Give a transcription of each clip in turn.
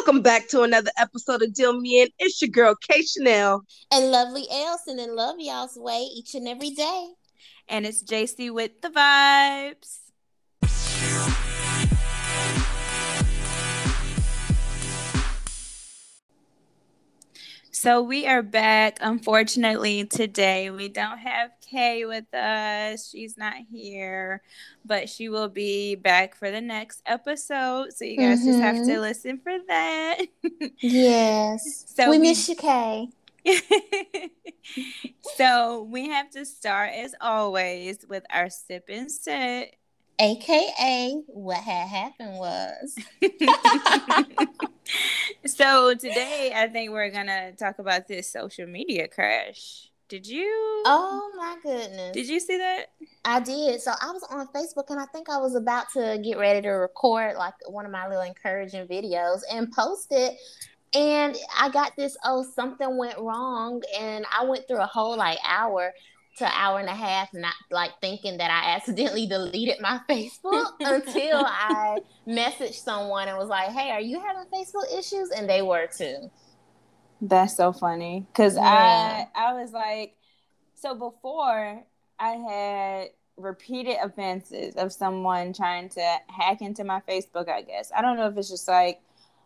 Welcome back to another episode of Deal Me In. It's your girl K Chanel and Lovely Elson and love y'all's way each and every day. And it's JC with the vibes. So we are back. Unfortunately, today we don't have Kay with us. She's not here, but she will be back for the next episode. So you guys mm-hmm. just have to mm-hmm. listen for that. yes. So we, we miss you, Kay. so we have to start as always with our sip and sit. AKA what had happened was. so today I think we're gonna talk about this social media crash. Did you? Oh my goodness. Did you see that? I did. So I was on Facebook and I think I was about to get ready to record like one of my little encouraging videos and post it. And I got this, oh, something went wrong. And I went through a whole like hour to hour and a half not like thinking that I accidentally deleted my Facebook until I messaged someone and was like, "Hey, are you having Facebook issues?" and they were too. That's so funny cuz yeah. I I was like so before I had repeated offenses of someone trying to hack into my Facebook, I guess. I don't know if it's just like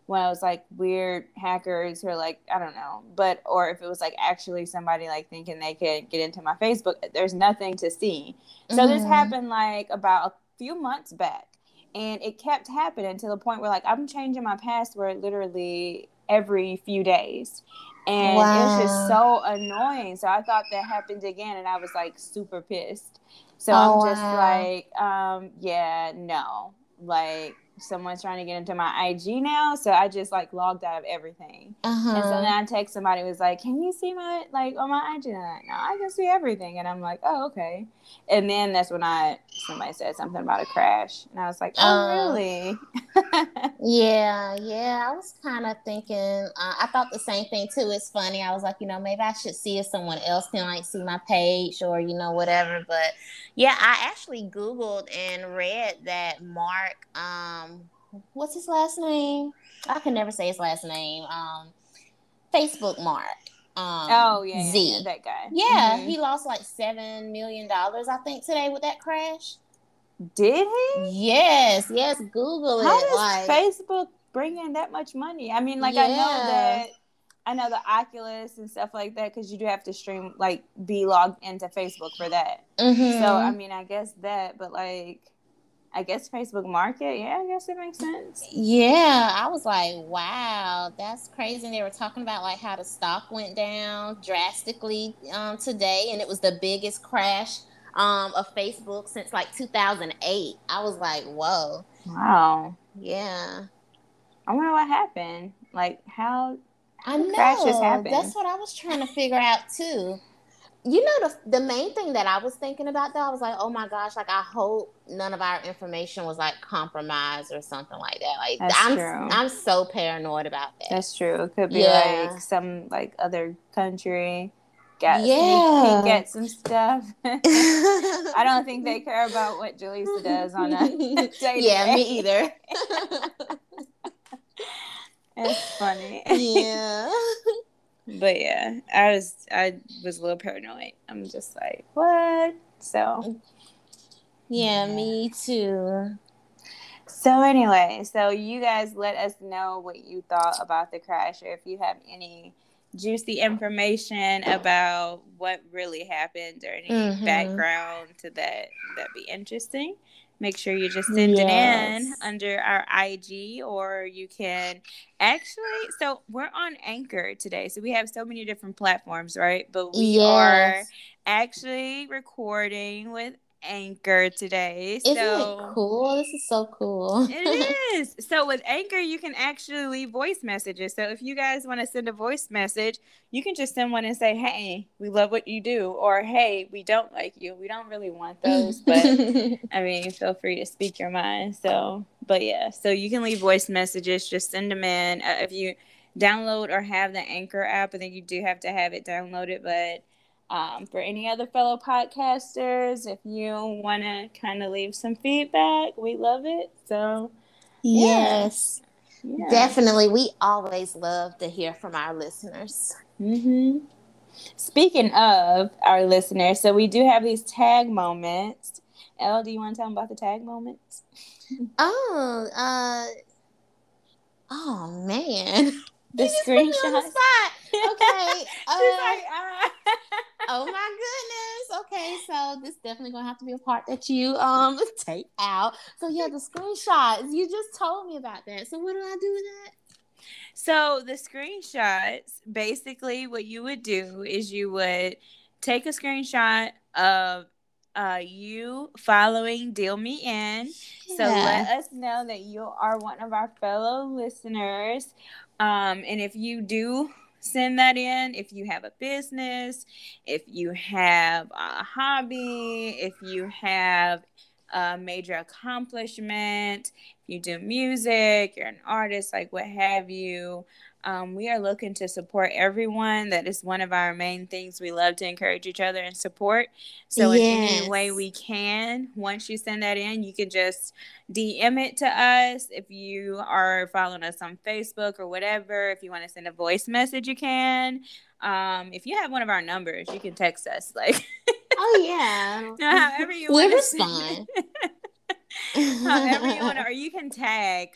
when I was like weird hackers who are like I don't know, but or if it was like actually somebody like thinking they could get into my Facebook, there's nothing to see. So mm-hmm. this happened like about a few months back, and it kept happening to the point where like I'm changing my password literally every few days. And wow. it was just so annoying. So I thought that happened again, and I was like super pissed. So oh, I'm just wow. like, um, yeah, no, like someone's trying to get into my IG now, so I just like logged out of everything. Uh-huh. And so uh-huh. then I text somebody was like, "Can you see my like on my IG?" And I'm like, "No, I can see everything." And I'm like, "Oh, okay." And then that's when I somebody said something about a crash, and I was like, "Oh, uh, really?" yeah, yeah. I was kind of thinking. Uh, I thought the same thing too. It's funny. I was like, you know, maybe I should see if someone else can like see my page or you know whatever. But yeah, I actually googled and read that Mark. Um, what's his last name? I can never say his last name. Um, Facebook Mark. Um, oh yeah, Z. Yeah, that guy. Yeah, mm-hmm. he lost like seven million dollars, I think, today with that crash. Did he? Yes, yes. Google How it. Does like Facebook bring in that much money? I mean, like yeah. I know that I know the Oculus and stuff like that because you do have to stream like be logged into Facebook for that. Mm-hmm. So I mean, I guess that, but like I guess Facebook Market. Yeah, I guess it makes sense. Yeah, I was like, wow, that's crazy. And they were talking about like how the stock went down drastically um, today, and it was the biggest crash um, of Facebook since like 2008. I was like, whoa. Wow. Yeah. I wonder what happened. Like how. I know. Crashes happen. That's what I was trying to figure out too you know the the main thing that I was thinking about though, I was like, oh my gosh, like I hope none of our information was like compromised or something like that. Like That's I'm true. I'm so paranoid about that. That's true. It could be yeah. like some like other country get yeah. get some stuff. I don't think they care about what Jaleesa does on a day. Yeah, me either. it's funny. Yeah but yeah, I was I was a little paranoid. I'm just like, what? So yeah, me too. So anyway, so you guys let us know what you thought about the crash, or if you have any juicy information about what really happened or any mm-hmm. background to that that'd be interesting make sure you just send yes. it in under our IG or you can actually so we're on Anchor today. So we have so many different platforms, right? But we yes. are actually recording with Anchor today. Isn't so, it cool? This is so cool. it is. So with Anchor, you can actually leave voice messages. So if you guys want to send a voice message, you can just send one and say, "Hey, we love what you do," or "Hey, we don't like you." We don't really want those, but I mean, feel free to speak your mind. So, but yeah, so you can leave voice messages. Just send them in. Uh, if you download or have the Anchor app, I think you do have to have it downloaded, but um, for any other fellow podcasters, if you want to kind of leave some feedback, we love it. So, yes. Yeah. Definitely. We always love to hear from our listeners. Mm-hmm. Speaking of our listeners, so we do have these tag moments. Elle, do you want to tell them about the tag moments? Oh, uh, oh man. The screenshot. Okay. Uh, like, uh. oh my goodness. Okay, so this definitely gonna have to be a part that you um take out. So yeah, the screenshots. You just told me about that. So what do I do with that? So the screenshots, basically, what you would do is you would take a screenshot of uh, you following Deal Me In. Yeah. So let us know that you are one of our fellow listeners. Um, and if you do send that in, if you have a business, if you have a hobby, if you have a major accomplishment, if you do music, you're an artist, like what have you, um, we are looking to support everyone. That is one of our main things. We love to encourage each other and support. So, yes. in any way we can, once you send that in, you can just DM it to us. If you are following us on Facebook or whatever, if you want to send a voice message, you can. Um, if you have one of our numbers, you can text us. Like, oh yeah, however you want. We respond. however you want, or you can tag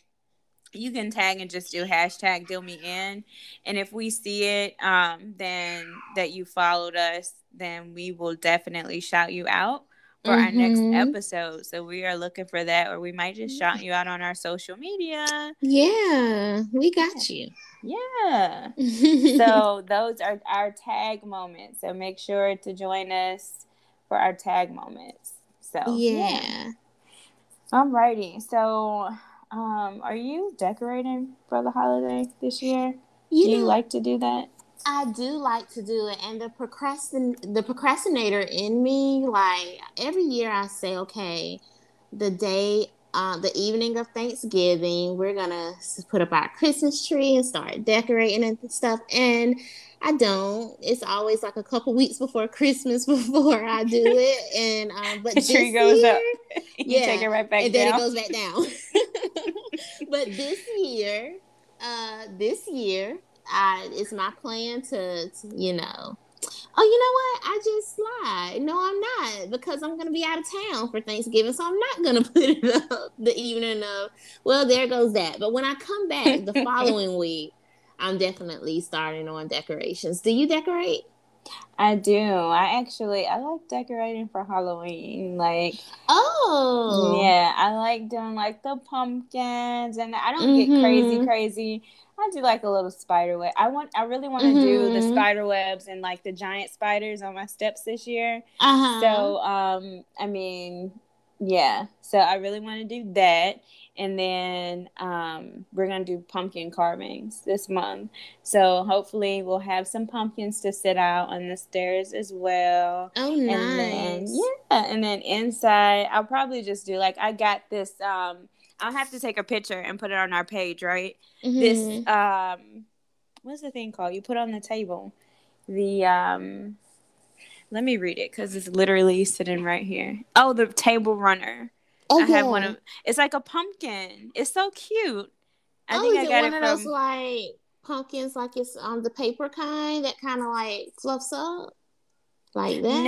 you can tag and just do hashtag deal me in. And if we see it um then that you followed us then we will definitely shout you out for mm-hmm. our next mm-hmm. episode. So we are looking for that or we might just shout you out on our social media. Yeah we got you. Yeah. So those are our tag moments. So make sure to join us for our tag moments. So yeah, yeah. alrighty so um, are you decorating for the holiday this year? You do know, you like to do that? I do like to do it, and the procrastin the procrastinator in me, like every year, I say, okay, the day, uh, the evening of Thanksgiving, we're gonna put up our Christmas tree and start decorating and stuff, and I don't. It's always like a couple weeks before Christmas before I do it, and um, but the tree goes year, up. you yeah, take it right back and down. then it goes back down. but this year, uh, this year, I it's my plan to, to, you know. Oh, you know what? I just lied. No, I'm not because I'm gonna be out of town for Thanksgiving, so I'm not gonna put it up the evening of. Well, there goes that. But when I come back the following week, I'm definitely starting on decorations. Do you decorate? I do. I actually I like decorating for Halloween. Like oh yeah, I like doing like the pumpkins, and I don't mm-hmm. get crazy mm-hmm. crazy. I do like a little spider web. I want. I really want to mm-hmm. do the mm-hmm. spider webs and like the giant spiders on my steps this year. Uh-huh. So um, I mean, yeah. So I really want to do that and then um, we're gonna do pumpkin carvings this month. So hopefully we'll have some pumpkins to sit out on the stairs as well. Oh, nice. And then, yeah, and then inside I'll probably just do like I got this. Um, I'll have to take a picture and put it on our page, right? Mm-hmm. This um, what's the thing called? You put on the table. The um, let me read it because it's literally sitting right here. Oh, the table runner. Okay. I have one of. It's like a pumpkin. It's so cute. I oh, think I got it, one it of those like pumpkins, like it's um the paper kind that kind of like fluffs up, like that.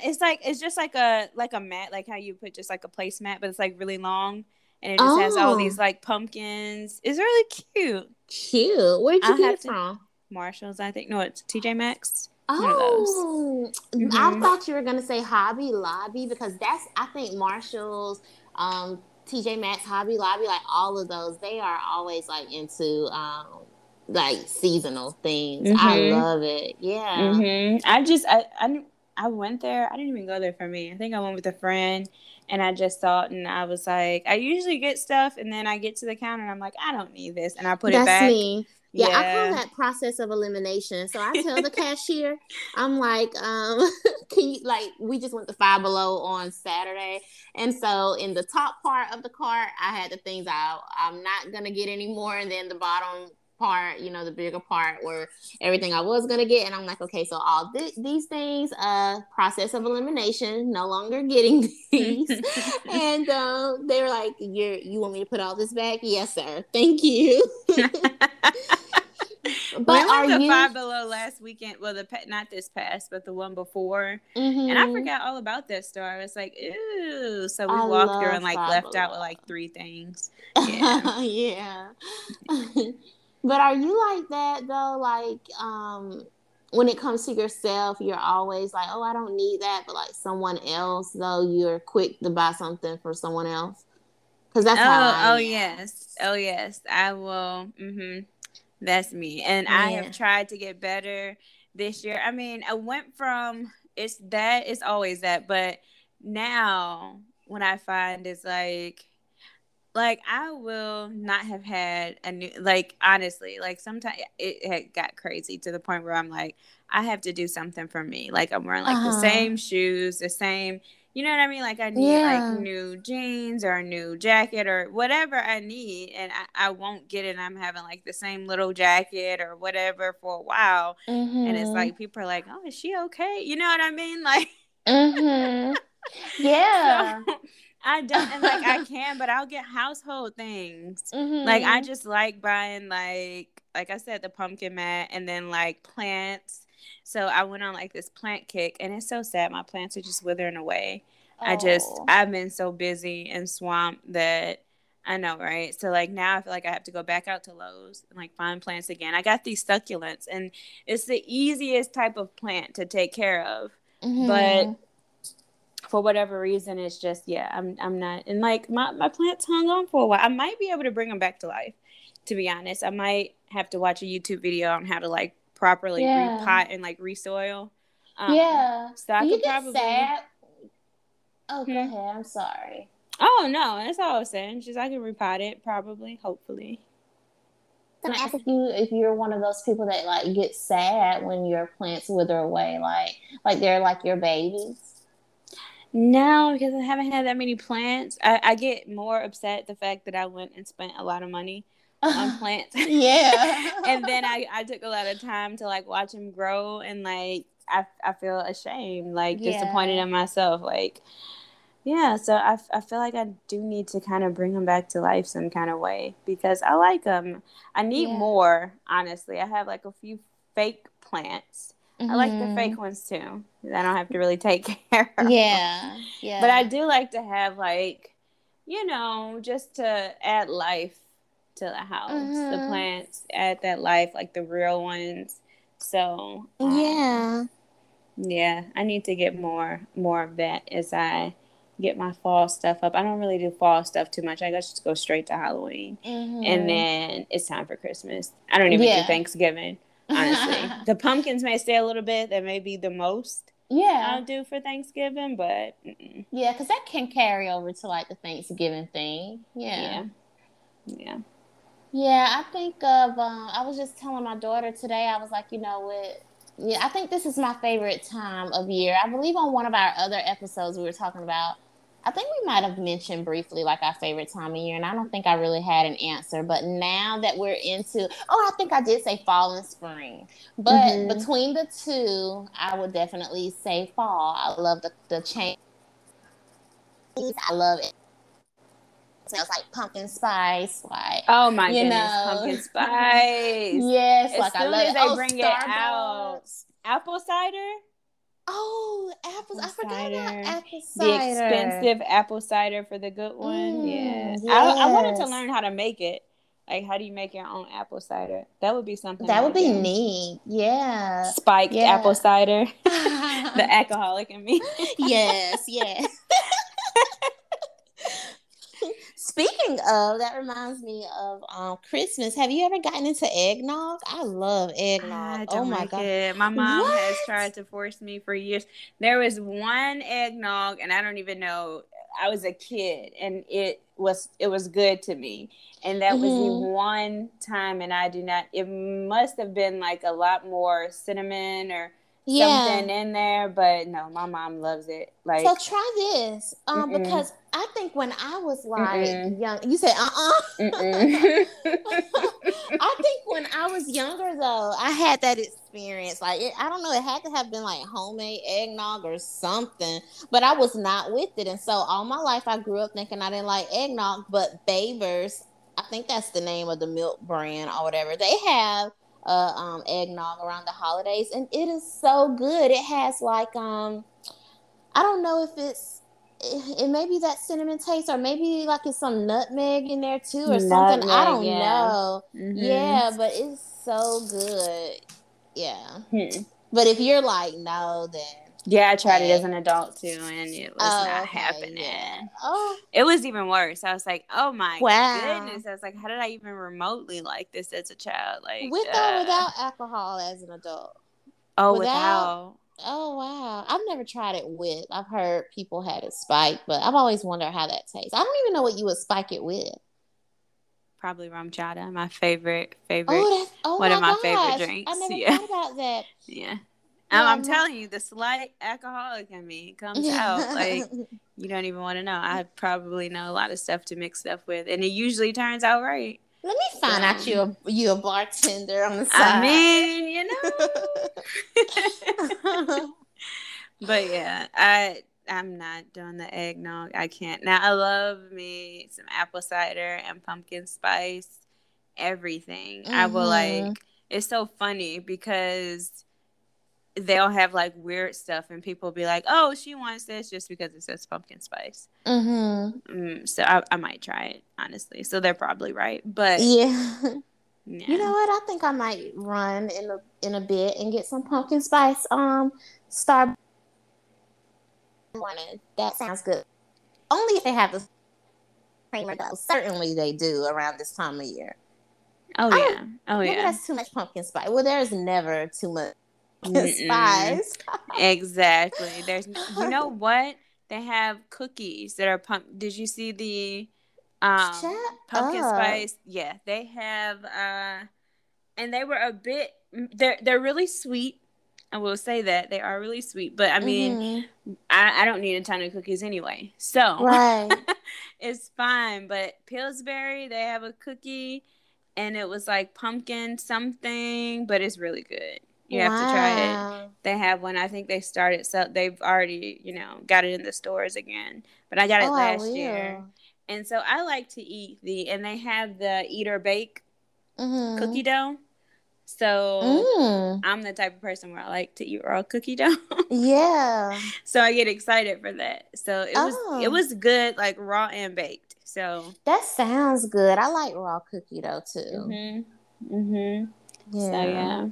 Nah, it's like it's just like a like a mat, like how you put just like a placemat, but it's like really long, and it just oh. has all these oh. like pumpkins. It's really cute. Cute. Where'd you I'll get it from? Marshalls, I think. No, it's TJ Maxx. Oh, mm-hmm. I thought you were gonna say Hobby Lobby because that's I think Marshalls, um, TJ Maxx, Hobby Lobby, like all of those, they are always like into um, like seasonal things. Mm-hmm. I love it. Yeah. Mm-hmm. I just I, I I went there. I didn't even go there for me. I think I went with a friend and I just thought and I was like, I usually get stuff and then I get to the counter and I'm like, I don't need this and I put That's it back. That's me. Yeah, yeah, I call that process of elimination. So I tell the cashier, I'm like, um, can you like we just went to Five Below on Saturday, and so in the top part of the cart, I had the things I I'm not gonna get anymore, and then the bottom part, you know, the bigger part where everything I was gonna get, and I'm like, okay, so all th- these things, uh, process of elimination, no longer getting these, and uh, they were like, you you want me to put all this back? Yes, sir. Thank you. But went to you... Five Below last weekend. Well, the not this past, but the one before, mm-hmm. and I mm-hmm. forgot all about that store. I was like, ooh. So we I walked through and like left Below. out with like three things. Yeah. yeah. But are you like that though? Like, um, when it comes to yourself, you're always like, oh, I don't need that. But like someone else, though, you're quick to buy something for someone else. Because that's oh, how. oh yes, oh yes, I will. Mm-hmm. That's me. And yeah. I have tried to get better this year. I mean, I went from it's that it's always that, but now what I find is like like I will not have had a new like honestly, like sometimes it had got crazy to the point where I'm like, I have to do something for me. Like I'm wearing like uh-huh. the same shoes, the same you know what I mean? Like I need yeah. like new jeans or a new jacket or whatever I need, and I, I won't get it. I'm having like the same little jacket or whatever for a while, mm-hmm. and it's mm-hmm. like people are like, "Oh, is she okay?" You know what I mean? Like, mm-hmm. yeah. So, I don't and like I can, but I'll get household things. Mm-hmm. Like I mm-hmm. just like buying like like I said the pumpkin mat and then like plants so I went on like this plant kick, and it's so sad. My plants are just withering away. Oh. I just I've been so busy and swamped that I know, right? So like now I feel like I have to go back out to Lowe's and like find plants again. I got these succulents, and it's the easiest type of plant to take care of, mm-hmm. but for whatever reason, it's just yeah, I'm I'm not and like my my plants hung on for a while. I might be able to bring them back to life. To be honest, I might have to watch a YouTube video on how to like properly yeah. repot and like resoil. Um, yeah. So I you get probably... sad. Oh, go hmm? ahead. I'm sorry. Oh no, that's all I was saying. Just I can repot it, probably, hopefully. Can I ask you if you're one of those people that like get sad when your plants wither away, like like they're like your babies? No, because I haven't had that many plants. I, I get more upset the fact that I went and spent a lot of money on plants. yeah. and then I, I took a lot of time to like watch them grow and like I, I feel ashamed, like yeah. disappointed in myself. Like, yeah, so I, I feel like I do need to kind of bring them back to life some kind of way because I like them. I need yeah. more, honestly. I have like a few fake plants. Mm-hmm. I like the fake mm-hmm. ones too. I don't have to really take care of. Yeah. Yeah. But I do like to have like, you know, just to add life to the house. Mm-hmm. The plants add that life, like the real ones. So um, yeah, yeah, I need to get more more of that as I get my fall stuff up. I don't really do fall stuff too much. I just go straight to Halloween, mm-hmm. and then it's time for Christmas. I don't even yeah. do Thanksgiving. Honestly, the pumpkins may stay a little bit. That may be the most. Yeah, I'll do for Thanksgiving, but mm-mm. yeah, because that can carry over to like the Thanksgiving thing. Yeah, yeah. yeah. Yeah, I think of. Um, I was just telling my daughter today. I was like, you know what? Yeah, I think this is my favorite time of year. I believe on one of our other episodes we were talking about. I think we might have mentioned briefly like our favorite time of year, and I don't think I really had an answer. But now that we're into, oh, I think I did say fall and spring. But mm-hmm. between the two, I would definitely say fall. I love the the change. I love it smells like pumpkin spice, like oh my you goodness, know. pumpkin spice. yes, as like soon I love as it. they oh, bring Starbucks. it out, apple cider. Oh, apples! Apple I forgot about apple cider. The expensive apple cider for the good one. Mm, yeah, yes. I, I wanted to learn how to make it. Like, how do you make your own apple cider? That would be something. That would be do. neat. Yeah. Spiked yeah. apple cider. the alcoholic in me. yes, yes. Speaking of, that reminds me of um, Christmas. Have you ever gotten into eggnog? I love eggnog. I oh my like god, it. my mom what? has tried to force me for years. There was one eggnog, and I don't even know. I was a kid, and it was it was good to me, and that mm-hmm. was the mm-hmm. one time. And I do not. It must have been like a lot more cinnamon or yeah. something in there, but no, my mom loves it. Like so, try this um, because I think when I was like Mm-mm. young, you said uh uh-uh. uh I think when I was younger, though, I had that experience. Like, it, I don't know, it had to have been like homemade eggnog or something, but I was not with it. And so all my life, I grew up thinking I didn't like eggnog, but Babers, I think that's the name of the milk brand or whatever, they have uh, um, eggnog around the holidays, and it is so good. It has like, um, I don't know if it's it, may be that cinnamon taste, or maybe like it's some nutmeg in there too, or nutmeg, something. I don't yeah. know. Mm-hmm. Yeah, but it's so good. Yeah. Hmm. But if you're like, no, then yeah, I tried it as an adult too, and it was oh, not okay, happening. Yeah. Oh, it was even worse. I was like, "Oh my wow. goodness!" I was like, "How did I even remotely like this as a child?" Like with uh, or without alcohol as an adult. Oh, without, without. Oh wow! I've never tried it with. I've heard people had it spiked, but I've always wondered how that tastes. I don't even know what you would spike it with. Probably RumChata, my favorite favorite. Oh, oh one of my gosh. favorite drinks. I never yeah. thought about that. yeah. Yeah, I'm, telling you, the slight alcoholic in me comes out. Like you don't even want to know. I probably know a lot of stuff to mix stuff with, and it usually turns out right. Let me find so, out you a you a bartender on the side. I mean, you know. but yeah, I I'm not doing the eggnog. I can't. Now I love me some apple cider and pumpkin spice, everything. Mm-hmm. I will like. Mm-hmm. It's so funny because they'll have like weird stuff and people be like oh she wants this just because it says pumpkin spice. Mm-hmm. mm, so I, I, might try it honestly. So they're probably right but yeah. yeah. you know what? I think i might run in a in a bit and get some pumpkin spice um star that sounds good. Only if they have the creamer though. Certainly they do around this time of year. Oh yeah. Oh yeah. that's too much pumpkin spice. Well there's never too much spies. exactly. There's you know what? They have cookies that are pump did you see the um Shut pumpkin up. spice? Yeah, they have uh and they were a bit they're they're really sweet. I will say that they are really sweet, but I mean, mm-hmm. I, I don't need a ton of cookies anyway, so right. it's fine. But Pillsbury, they have a cookie, and it was like pumpkin something, but it's really good. You wow. have to try it. They have one. I think they started. So they've already, you know, got it in the stores again. But I got it oh, last year, and so I like to eat the. And they have the eat or bake mm-hmm. cookie dough. So mm. I'm the type of person where I like to eat raw cookie dough. yeah. So I get excited for that. So it was oh. it was good, like raw and baked. So that sounds good. I like raw cookie dough too. Mhm. Mhm. Yeah. So yeah.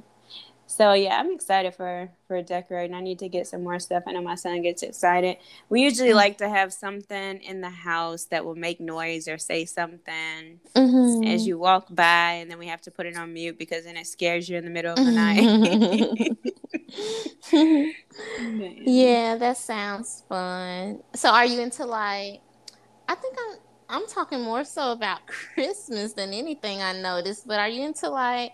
So yeah, I'm excited for for decorating. I need to get some more stuff. I know my son gets excited. We usually mm-hmm. like to have something in the house that will make noise or say something mm-hmm. as you walk by, and then we have to put it on mute because then it scares you in the middle of the night. yeah, that sounds fun. So, are you into like? I think I'm. I'm talking more so about Christmas than anything I noticed. But are you into like?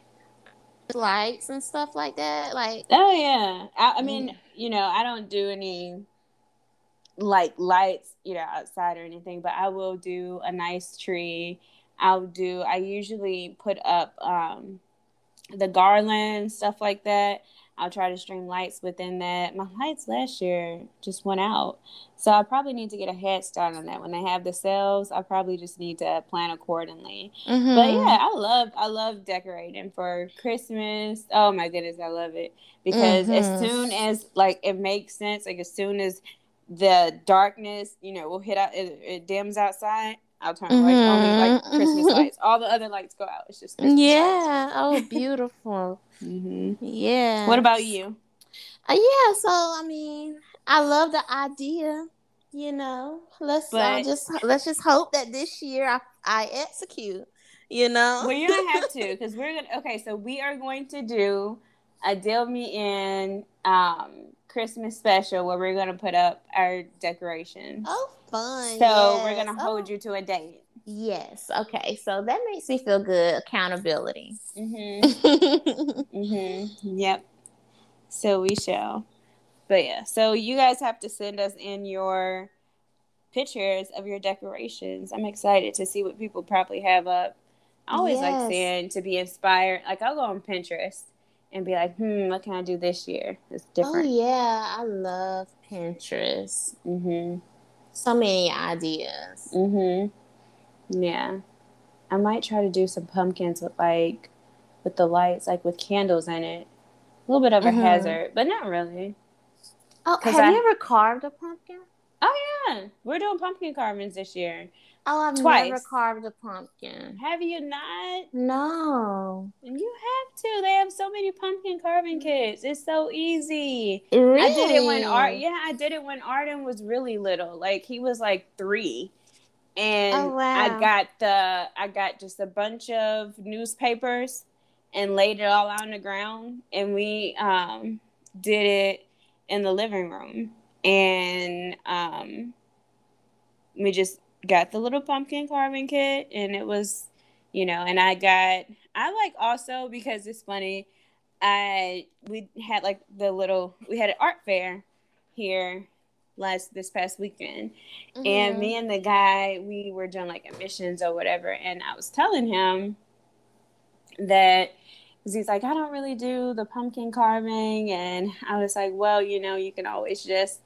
Lights and stuff like that? Like, oh yeah. I, I mean, you know, I don't do any like lights, you know, outside or anything, but I will do a nice tree. I'll do. I usually put up um, the garland stuff like that. I'll try to stream lights within that. My lights last year just went out. So I probably need to get a head start on that. When they have the sales, I probably just need to plan accordingly. Mm-hmm. But yeah, I love I love decorating for Christmas. Oh my goodness, I love it. Because mm-hmm. as soon as like it makes sense, like as soon as the darkness, you know, will hit out it, it dims outside, I'll turn mm-hmm. lights only like Christmas mm-hmm. lights. All the other lights go out. It's just Christmas yeah. oh, beautiful. Mm-hmm. Yeah. What about you? Uh, yeah. So I mean, I love the idea. You know, let's but, uh, just let's just hope that this year I, I execute. You know. Well, you don't have to because we're gonna. Okay, so we are going to do a deal me in um Christmas special where we're gonna put up our decorations. Oh, fun! So yes. we're gonna hold oh. you to a date. Yes. Okay. So that makes me feel good. Accountability. Mhm. mhm. Yep. So we shall. But yeah. So you guys have to send us in your pictures of your decorations. I'm excited to see what people probably have up. I always yes. like seeing to be inspired. Like I'll go on Pinterest and be like, hmm, what can I do this year? It's oh, different. Oh yeah, I love Pinterest. Mm-hmm. So many ideas. Mm-hmm. Yeah. I might try to do some pumpkins with like with the lights, like with candles in it. A little bit of a mm-hmm. hazard, but not really. Oh, have I, you ever carved a pumpkin? Oh yeah, we're doing pumpkin carvings this year. Oh, I've Twice. never carved a pumpkin. Have you not? No. You have to. They have so many pumpkin carving kits. It's so easy. Really? I did it when Art. Yeah, I did it when Arden was really little. Like he was like three, and oh, wow. I got the I got just a bunch of newspapers and laid it all out on the ground, and we um, did it in the living room, and um, we just got the little pumpkin carving kit. And it was you know and i got i like also because it's funny i we had like the little we had an art fair here last this past weekend mm-hmm. and me and the guy we were doing like emissions or whatever and i was telling him that he's like i don't really do the pumpkin carving and i was like well you know you can always just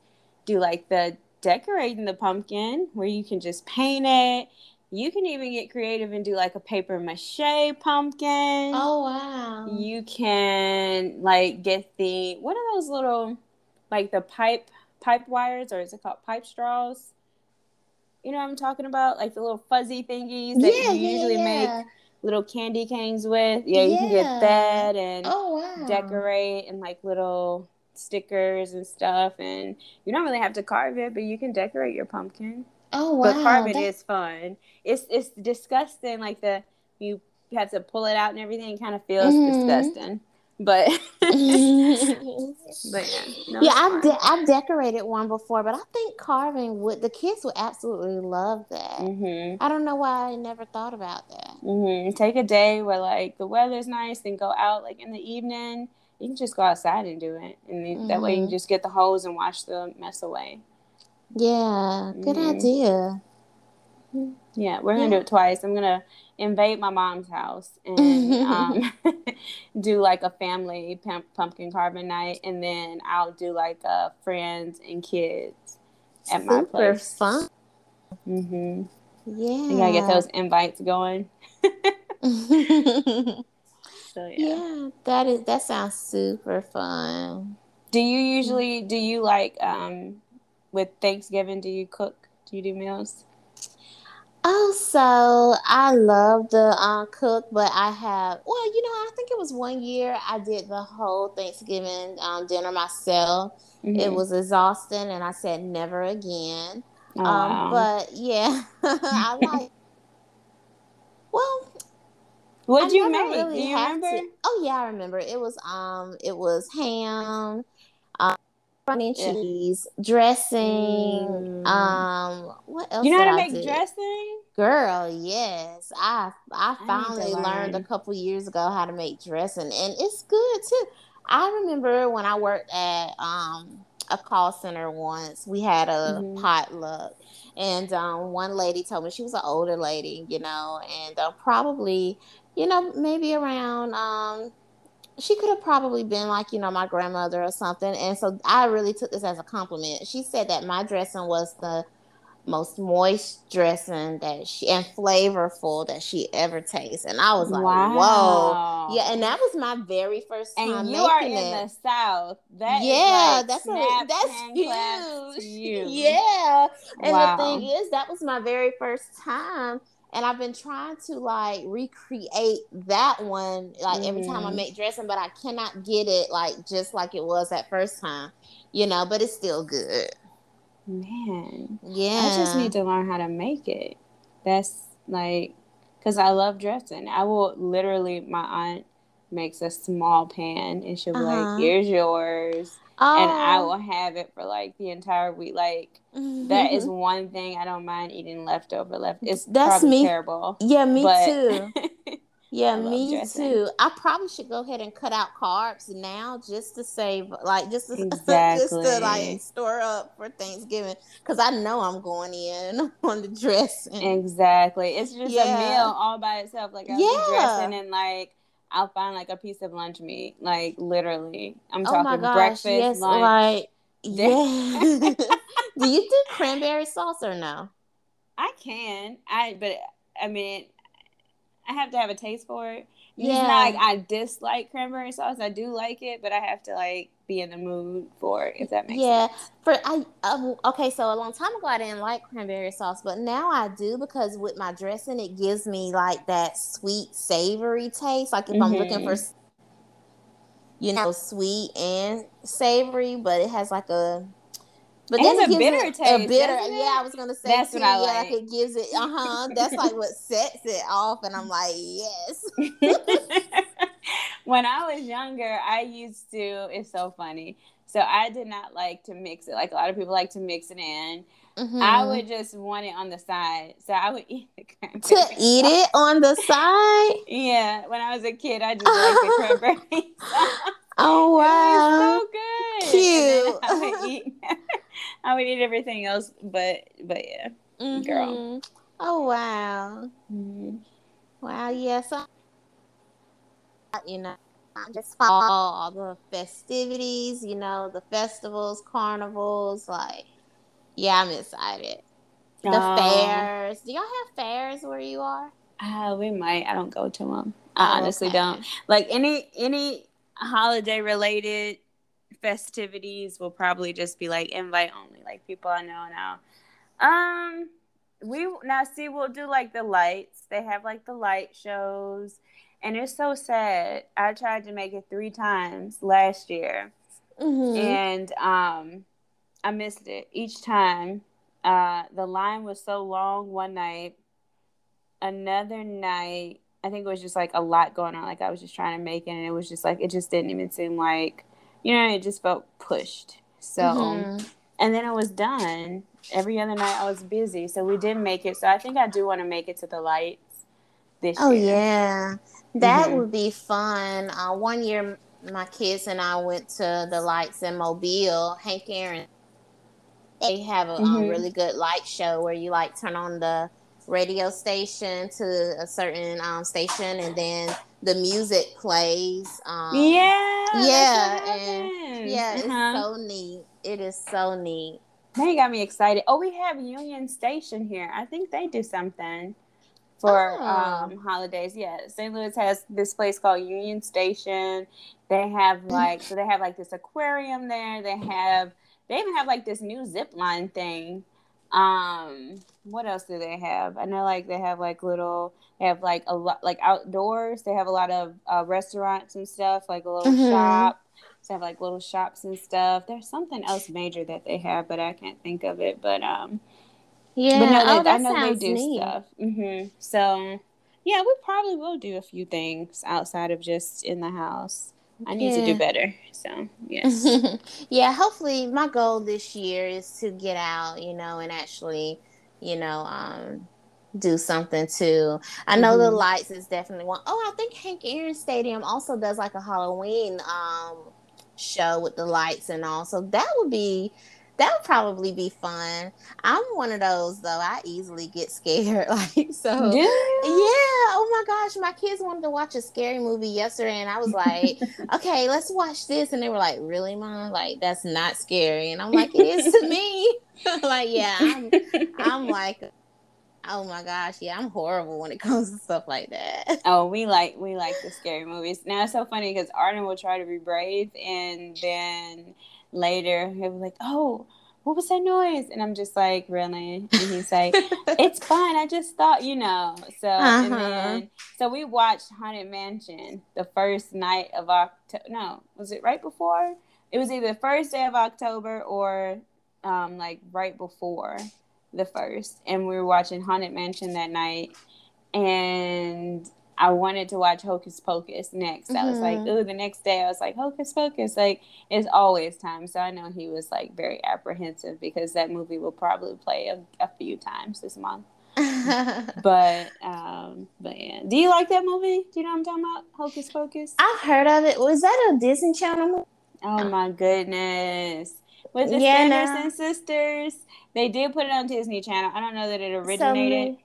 do like the decorating the pumpkin where you can just paint it. You can even get creative and do like a paper mache pumpkin. Oh wow. You can like get the what are those little like the pipe pipe wires or is it called pipe straws? You know what I'm talking about? Like the little fuzzy thingies that yeah, you usually yeah. make little candy canes with. Yeah, you yeah. can get that and oh, wow. decorate and like little stickers and stuff, and you don't really have to carve it, but you can decorate your pumpkin. Oh wow! But carving That's... is fun. It's it's disgusting. Like the you have to pull it out and everything. Kind of feels mm-hmm. disgusting. But but yeah, no, yeah, I've de- I've decorated one before, but I think carving would the kids would absolutely love that. Mm-hmm. I don't know why I never thought about that. Mm-hmm. Take a day where like the weather's nice and go out like in the evening you can just go outside and do it, and mm-hmm. that way you can mm-hmm. just get the hose and wash the mess away. Yeah, good mm-hmm. idea. Yeah, we're gonna yeah. do it twice. I'm gonna invade my mom's house and um, do like a family pumpkin carving night, and then I'll do like uh, friends and kids at Super my place. Super fun. Mhm. Yeah. You gotta get those invites going. So yeah. Yeah, that is that sounds super fun. Do you usually do you like um with Thanksgiving do you cook? Do you do meals? Oh, so I love the uh, cook, but I have well, you know, I think it was one year I did the whole Thanksgiving um, dinner myself. Mm-hmm. It was exhausting, and I said never again. Oh, um, wow. But yeah, I like. Well, what did you make? Really Do you remember? To, oh yeah, I remember. It was um, it was ham, and cheese, dressing. Mm. Um, what else? You know how to make dressing, girl? Yes, I I finally I learned a couple years ago how to make dressing, and it's good too. I remember when I worked at um a call center once. We had a mm-hmm. potluck, and um, one lady told me she was an older lady, you know, and uh, probably you know, maybe around um she could have probably been like, you know, my grandmother or something. And so I really took this as a compliment. She said that my dressing was the most moist dressing that she and flavorful that she ever tasted. And I was like, wow. whoa. Yeah, and that was my very first time. And you are in it. the South. That yeah, like that's a, that's huge. Yeah. And wow. the thing is, that was my very first time and I've been trying to like recreate that one like mm. every time I mm. make dressing, but I cannot get it like just like it was that first time, you know. But it's still good. Man, yeah. I just need to learn how to make it. That's like, cause I love dressing. I will literally. My aunt makes a small pan, and she'll be uh-huh. like, "Here's yours." Oh. And I oh. will have it for like the entire week. Like that is mm-hmm. one thing I don't mind eating leftover left. It's that's me. terrible. Yeah, me but, too. Yeah, me dressing. too. I probably should go ahead and cut out carbs now just to save, like, just to, exactly. just to like store up for Thanksgiving because I know I'm going in on the dressing. Exactly, it's just yeah. a meal all by itself. Like I'll yeah. dressing and like I'll find like a piece of lunch meat, like literally. I'm oh talking gosh, breakfast, yes, lunch. Like, yeah. do you do cranberry sauce or no? I can. I but I mean I have to have a taste for it. Yeah. It's not like I dislike cranberry sauce. I do like it, but I have to like be in the mood for it. If that makes yeah. sense. For I um, okay, so a long time ago I didn't like cranberry sauce, but now I do because with my dressing it gives me like that sweet savory taste. Like if mm-hmm. I'm looking for mm-hmm. you know sweet and savory, but it has like a but then a bitter taste. A bitter, yeah. I was gonna say that's too, what I yeah, like. it gives it. Uh huh. That's like what sets it off, and I'm like, yes. when I was younger, I used to. It's so funny. So I did not like to mix it. Like a lot of people like to mix it in. Mm-hmm. I would just want it on the side. So I would eat the cranberry. To eat it on the side? yeah. When I was a kid, I just liked the cranberry. oh wow. so good. Cute. I would, eat, I would eat everything else, but but yeah. Mm-hmm. Girl. Oh wow. Mm-hmm. Wow, yes. Yeah, so, you know, just follow all the festivities, you know, the festivals, carnivals, like yeah, I'm excited. The oh. fairs. Do y'all have fairs where you are? Uh, we might. I don't go to them. I oh, honestly okay. don't. Like any any holiday related festivities will probably just be like invite only, like people I know now. Um, we now see we'll do like the lights. They have like the light shows, and it's so sad. I tried to make it three times last year, mm-hmm. and um, I missed it each time. Uh, the line was so long one night. Another night, I think it was just like a lot going on. Like I was just trying to make it, and it was just like it just didn't even seem like, you know, it just felt pushed. So, mm-hmm. and then it was done. Every other night I was busy, so we didn't make it. So I think I do want to make it to the lights this oh, year. Oh yeah, that mm-hmm. would be fun. Uh, one year, my kids and I went to the lights in Mobile. Hank Aaron they have a um, mm-hmm. um, really good light show where you like turn on the radio station to a certain um, station and then the music plays. Um, yeah, yeah, and yeah, uh-huh. it's so neat. It is so neat. You got me excited. Oh, we have Union Station here. I think they do something for oh. um, holidays. Yeah, St. Louis has this place called Union Station. They have mm. like so they have like this aquarium there. They have they even have like this new zip line thing. Um, what else do they have? I know like they have like little they have like a lot like outdoors. They have a lot of uh, restaurants and stuff, like a little mm-hmm. shop. So they have like little shops and stuff. There's something else major that they have, but I can't think of it. But um, yeah, but no, they, oh, I know they do neat. stuff. Mm-hmm. So yeah, we probably will do a few things outside of just in the house. I need yeah. to do better. So yes. yeah, hopefully my goal this year is to get out, you know, and actually, you know, um, do something too. I know mm-hmm. the lights is definitely one. Oh, I think Hank Aaron Stadium also does like a Halloween um show with the lights and all. So that would be that would probably be fun. I'm one of those though. I easily get scared. Like so. Yeah. yeah. Oh my gosh, my kids wanted to watch a scary movie yesterday, and I was like, "Okay, let's watch this." And they were like, "Really, mom? Like that's not scary?" And I'm like, "It is to me." like, yeah, I'm, I'm like. Oh my gosh, yeah, I'm horrible when it comes to stuff like that. Oh, we like we like the scary movies. Now it's so funny because Arden will try to be brave, and then later he was like, "Oh, what was that noise?" And I'm just like, "Really?" And he's like, "It's fine. I just thought, you know." So uh-huh. and then so we watched Haunted Mansion the first night of October. No, was it right before? It was either the first day of October or um, like right before the first, and we were watching Haunted Mansion that night, and I wanted to watch Hocus Pocus next. Mm-hmm. I was like, oh, the next day I was like, Hocus Pocus. Like, it's always time. So I know he was like very apprehensive because that movie will probably play a, a few times this month. but um, but yeah. Do you like that movie? Do you know what I'm talking about? Hocus Pocus. I've heard of it. Was that a Disney Channel movie? Oh my goodness! With the yeah, Sanderson no. sisters, they did put it on Disney Channel. I don't know that it originated. So,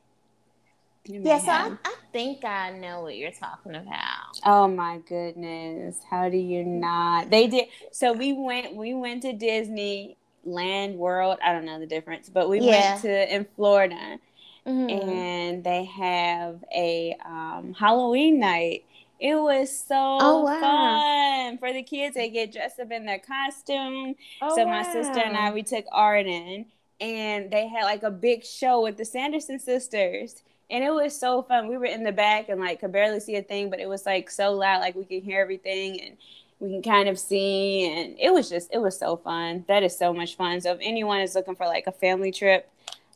yeah, so I, I, think I know what you're talking about. Oh my goodness! How do you not? They did. So we went. We went to Disneyland World. I don't know the difference, but we yeah. went to in Florida, mm-hmm. and they have a um, Halloween night. It was so oh, wow. fun for the kids. They get dressed up in their costume. Oh, so my wow. sister and I we took Arden, and they had like a big show with the Sanderson sisters. And it was so fun. We were in the back and like could barely see a thing, but it was like so loud, like we could hear everything. And we can kind of see and it was just it was so fun that is so much fun so if anyone is looking for like a family trip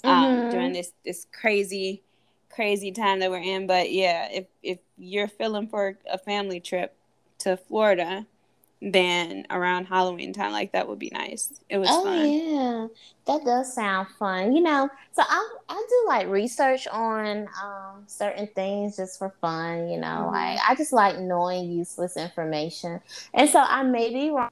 um, mm-hmm. during this this crazy crazy time that we're in but yeah if if you're feeling for a family trip to florida then around Halloween time, like that would be nice. It was oh, fun. yeah, that does sound fun. You know, so I I do like research on um, certain things just for fun. You know, mm-hmm. like I just like knowing useless information, and so I may be wrong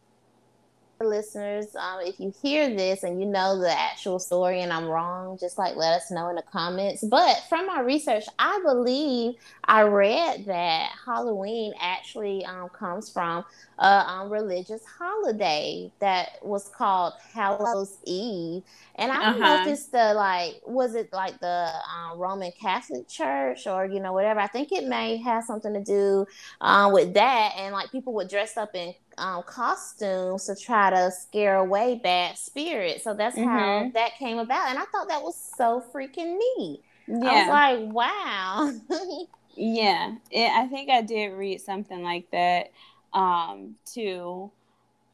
listeners, um, if you hear this and you know the actual story and I'm wrong, just like let us know in the comments. But from my research, I believe I read that Halloween actually um, comes from a um, religious holiday that was called Hallows Eve. And I don't uh-huh. know if it's the like, was it like the um, Roman Catholic Church or, you know, whatever. I think it may have something to do um, with that. And like people would dress up in um, costumes to try to scare away bad spirits. So that's mm-hmm. how that came about. And I thought that was so freaking neat. Yeah. I was like, wow. yeah. It, I think I did read something like that um, too.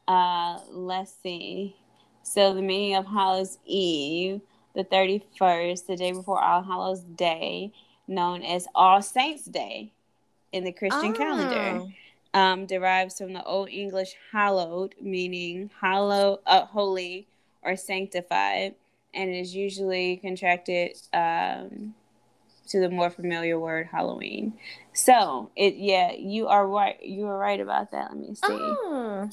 Uh, let's see. So the meaning of Hallows Eve, the 31st, the day before All Hallows Day, known as All Saints Day in the Christian oh. calendar um, derives from the Old English hallowed, meaning hollow, uh, holy, or sanctified, and is usually contracted um, to the more familiar word Halloween. So it, yeah, you are right. You are right about that. Let me see. Oh.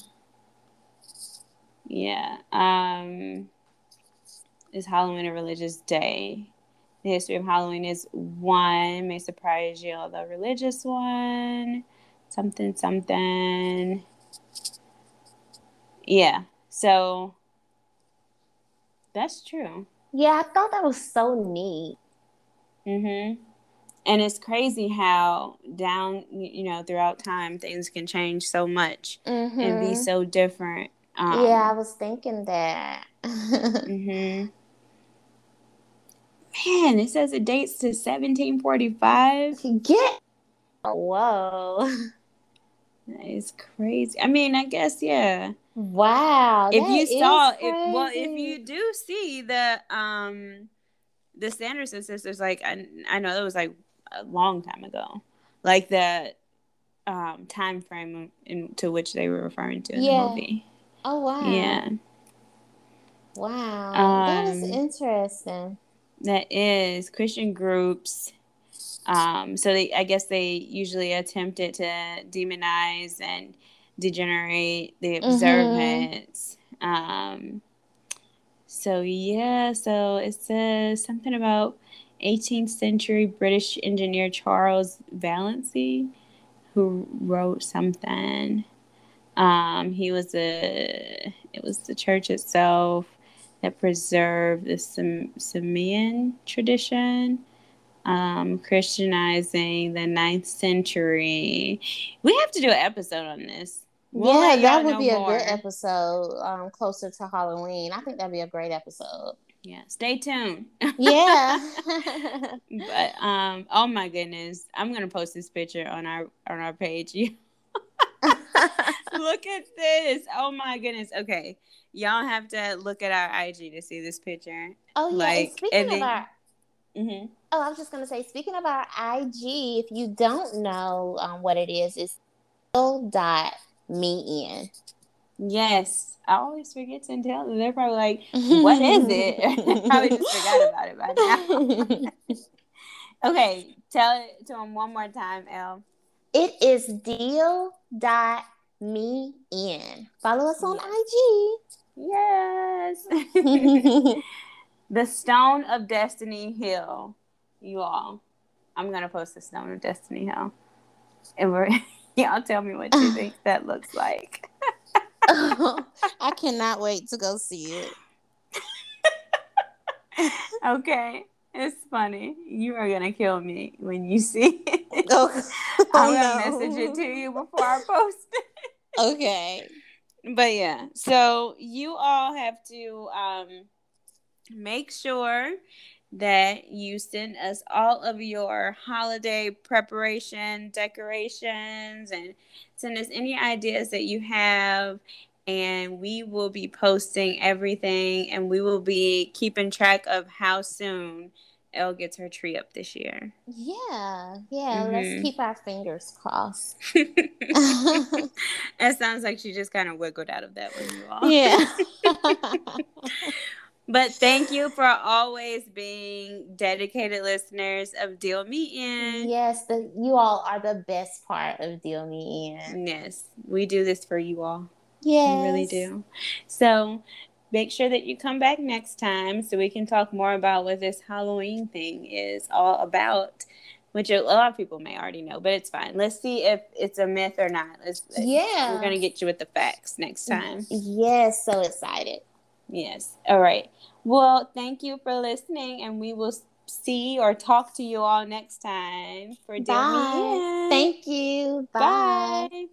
Yeah. Um, is Halloween a religious day? The history of Halloween is one may surprise you, although religious one something something. Yeah. So that's true. Yeah, I thought that was so neat. Mm Mhm. And it's crazy how down you know throughout time things can change so much mm-hmm. and be mm-hmm. so different. Um, yeah, I was thinking that. Mm mhm. Man, it says it dates to 1745. Get. Whoa. It's crazy. I mean, I guess yeah. Wow. If you saw it, well, if you do see the um the Sanderson sisters, like I I know it was like a long time ago, like the um time frame into which they were referring to in yeah. the movie. Oh wow. Yeah. Wow. Um, that is interesting. That is Christian groups um, so they, I guess they usually attempted to demonize and degenerate the mm-hmm. observance. Mm-hmm. Um, so yeah, so it says something about 18th century British engineer Charles Vallancey, who wrote something. Um, he was a. It was the church itself that preserved the Samhain tradition um, Christianizing the ninth century. We have to do an episode on this. We'll yeah, that would be more. a good episode um, closer to Halloween. I think that'd be a great episode. Yeah, stay tuned. Yeah. but um, oh my goodness, I'm gonna post this picture on our on our page. look at this. Oh my goodness. Okay. Y'all have to look at our IG to see this picture. Oh yeah. Like, and speaking and then, of our Mm-hmm. Oh, I was just gonna say, speaking of our IG, if you don't know um, what it is, it's dot me in. Yes, I always forget to tell them. They're probably like, "What is it?" probably just forgot about it by now. Okay, tell it to them one more time, Elle. It is deal dot me in. Follow us on yes. IG. Yes. the Stone of Destiny Hill. You all. I'm gonna post the Stone of Destiny Hill. And we're y'all tell me what you think that looks like. I cannot wait to go see it. okay. It's funny. You are gonna kill me when you see it. Oh, I'm gonna no. message it to you before I post it. Okay. But yeah, so you all have to um, make sure that you send us all of your holiday preparation decorations and send us any ideas that you have and we will be posting everything and we will be keeping track of how soon Elle gets her tree up this year. Yeah, yeah. Mm-hmm. Let's keep our fingers crossed. that sounds like she just kind of wiggled out of that one, you all. Yeah. but thank you for always being dedicated listeners of Deal Me In. Yes, the, you all are the best part of Deal Me In. Yes, we do this for you all. Yes. We really do. So make sure that you come back next time so we can talk more about what this Halloween thing is all about. Which a lot of people may already know, but it's fine. Let's see if it's a myth or not. Let's, yeah. We're going to get you with the facts next time. Yes, so excited. Yes. All right. Well, thank you for listening, and we will see or talk to you all next time for Bye. Deal Thank you. Bye. Bye.